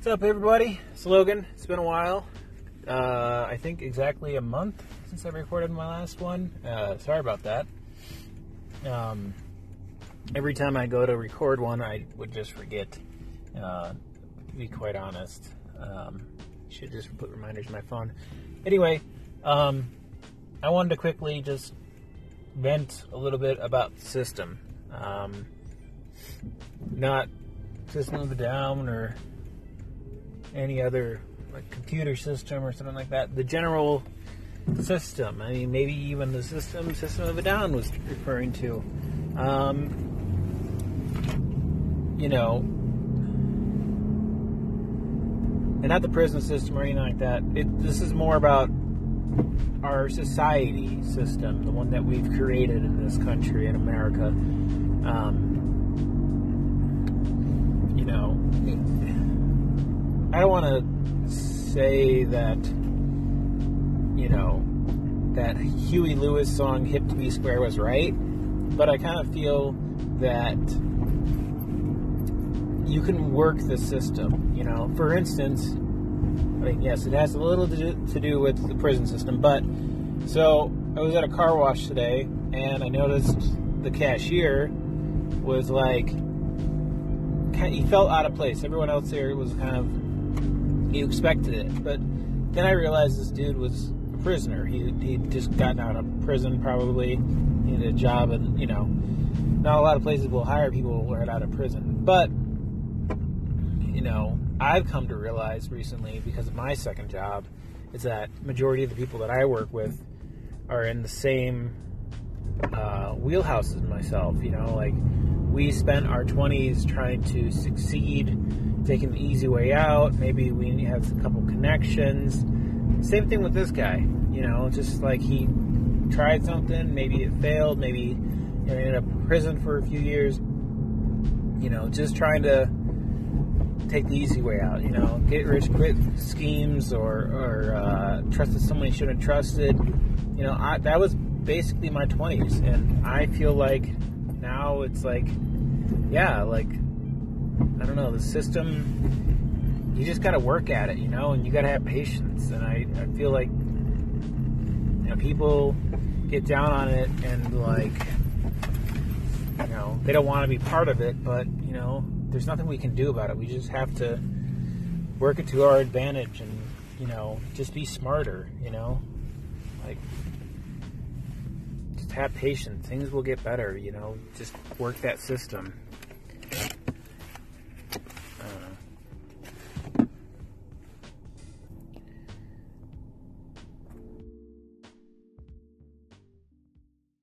What's up, everybody? It's Logan. It's been a while. Uh, I think exactly a month since I recorded my last one. Uh, sorry about that. Um, every time I go to record one, I would just forget. Uh, to be quite honest, um, should just put reminders in my phone. Anyway, um, I wanted to quickly just vent a little bit about the system. Um, not system of a down or any other like computer system or something like that. The general system. I mean, maybe even the system system of a down was referring to. Um, you know, and not the prison system or anything like that. It, this is more about our society system, the one that we've created in this country in America. Um, I don't want to say that, you know, that Huey Lewis song "Hip to Be Square" was right, but I kind of feel that you can work the system. You know, for instance, I mean, yes, it has a little to do with the prison system, but so I was at a car wash today and I noticed the cashier was like, he felt out of place. Everyone else there was kind of, you expected it, but then I realized this dude was a prisoner. He he'd just gotten out of prison, probably he needed a job, and you know, not a lot of places will hire people right out of prison, but you know, I've come to realize recently because of my second job is that majority of the people that I work with are in the same uh, wheelhouse as myself. You know, like we spent our 20s trying to succeed, taking the easy way out. Maybe we have a couple connections. Same thing with this guy. You know, just like he tried something, maybe it failed, maybe know, ended up in prison for a few years. You know, just trying to take the easy way out. You know, get rich quick schemes or or uh, trusted someone you shouldn't have trusted. You know, I, that was basically my twenties, and I feel like now it's like, yeah, like I don't know, the system. You just got to work at it, you know, and you got to have patience. And I, I feel like you know people get down on it and like you know they don't want to be part of it, but you know there's nothing we can do about it. We just have to work it to our advantage and, you know, just be smarter, you know? Like, have patience. Things will get better, you know? Just work that system.